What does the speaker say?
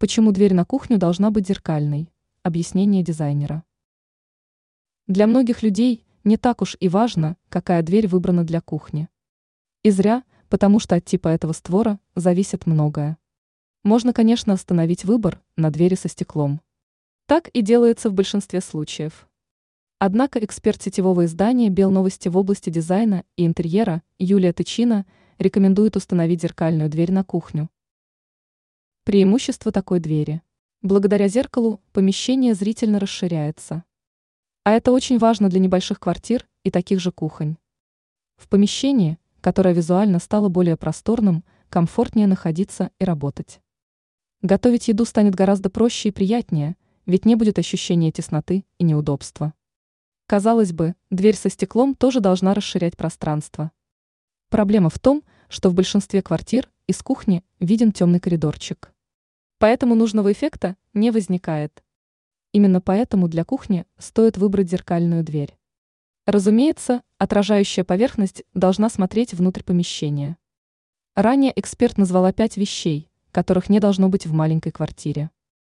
Почему дверь на кухню должна быть зеркальной? Объяснение дизайнера. Для многих людей не так уж и важно, какая дверь выбрана для кухни. И зря, потому что от типа этого створа зависит многое. Можно, конечно, остановить выбор на двери со стеклом. Так и делается в большинстве случаев. Однако эксперт сетевого издания «Белновости» в области дизайна и интерьера Юлия Тычина рекомендует установить зеркальную дверь на кухню. Преимущество такой двери. Благодаря зеркалу помещение зрительно расширяется. А это очень важно для небольших квартир и таких же кухонь. В помещении, которое визуально стало более просторным, комфортнее находиться и работать. Готовить еду станет гораздо проще и приятнее, ведь не будет ощущения тесноты и неудобства. Казалось бы, дверь со стеклом тоже должна расширять пространство. Проблема в том, что в большинстве квартир из кухни виден темный коридорчик. Поэтому нужного эффекта не возникает. Именно поэтому для кухни стоит выбрать зеркальную дверь. Разумеется, отражающая поверхность должна смотреть внутрь помещения. Ранее эксперт назвала пять вещей, которых не должно быть в маленькой квартире.